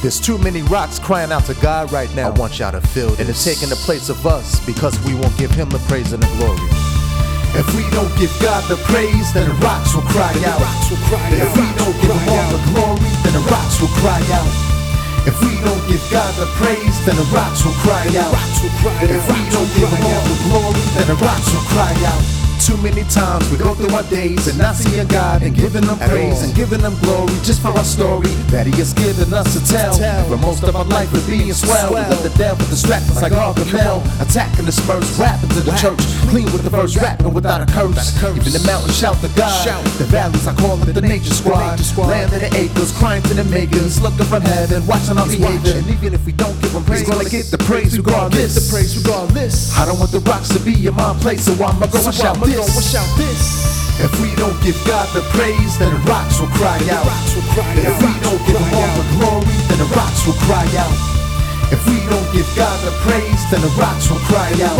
There's too many rocks crying out to God right now. I want y'all to feel this. And it's taking the place of us because we won't give him the praise and the glory. If we don't give God the praise, then the rocks will cry out. Will cry out. If we don't give him all the glory, then the rocks will cry out. If we don't give God the praise, then the rocks will cry out. If we don't give him all the glory, then the rocks will cry out. Too many times we go through our days and not seeing God and giving Him At praise and giving Him glory just for our story that He has given us to tell. But most of our life is being swell. We let the devil distract us like all the mel. Attacking the smurfs, rapping to the church. Clean with the verse, and without a curse. Even the mountains shout to God. The valleys, I call it the nature squad. Land of the acres, crying to the makers. Looking from heaven, watching our behavior. And even if we don't give Him praise, He's gonna get the praise regardless. The praise regardless. I don't want the rocks to be in my place, so I'ma go and shout this. Go and shout this. If we don't give God the praise, then the rocks will cry out. If we don't give Him all the glory, then the rocks will cry out. If we don't give God the praise, then the rocks will cry out.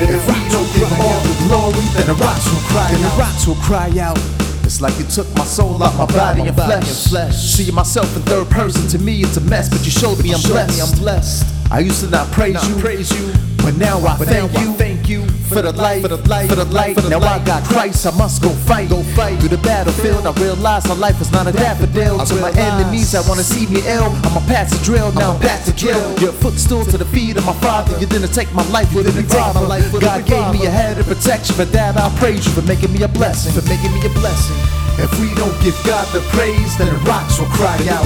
If we don't give Him all the glory, then the rocks will cry And the out. rocks will cry out. It's like you took my soul out my body and flesh. flesh. See myself in third person. To me, it's a mess, but you showed me I'm blessed. I'm blessed. I used to not praise Not you, praise you, but now I but thank now I you. thank you for the light, for the light, for the light. for the now I got Christ, I must go fight. Go fight. Through the battlefield, I realize my life is not a daffodil. I to my enemies I wanna see me ill, I'ma pass the drill. Now I'm back to kill. Your footstool to the feet of my father. You didn't take my life, you didn't take my life. With God gave me a head of protection. For that, I praise you for making me a blessing. for making me a blessing. If we don't give God the praise, then the rocks will cry out.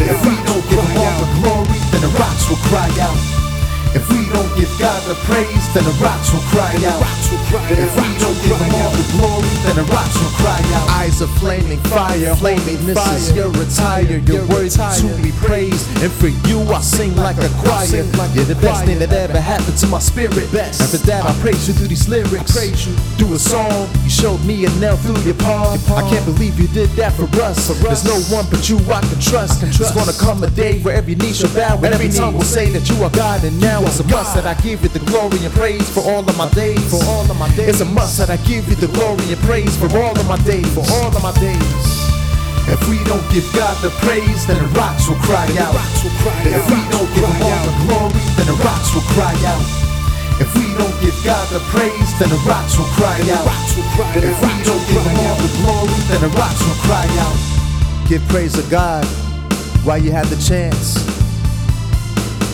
If we don't give Him all the glory, then the rocks will cry out. If we don't give God the praise, then the rocks will cry out. If we don't give Him all the glory, then the rocks will cry out. Eyes of flaming fire, flaming misses. retired, you're You're worthy to be praised. And for you, I sing like a choir. You're the best thing that ever happened to my spirit. Best. And for that, I praise you through these lyrics. praise you. through a song. Showed me a nail through your palm. I can't believe you did that for us. There's no one but you I can trust. There's gonna come a day where every knee shall bow, and every Every tongue will say that you are God. And now it's a must that I give you the glory and praise for all of my days. For all of my days. It's a must that I give you the glory and praise for all of my days. For all of my days. If we don't give God the praise, then the rocks will cry out. If we don't give Him all the glory, then the rocks will cry out. If we don't give God the praise, then the rocks will cry out. If we don't give Him all the glory, then the rocks will cry out. Give praise to God while you have the chance.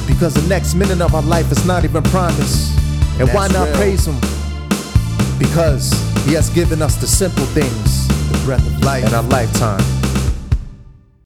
Because the next minute of our life is not even promised. And why not real. praise Him? Because He has given us the simple things, The breath of life in our lifetime.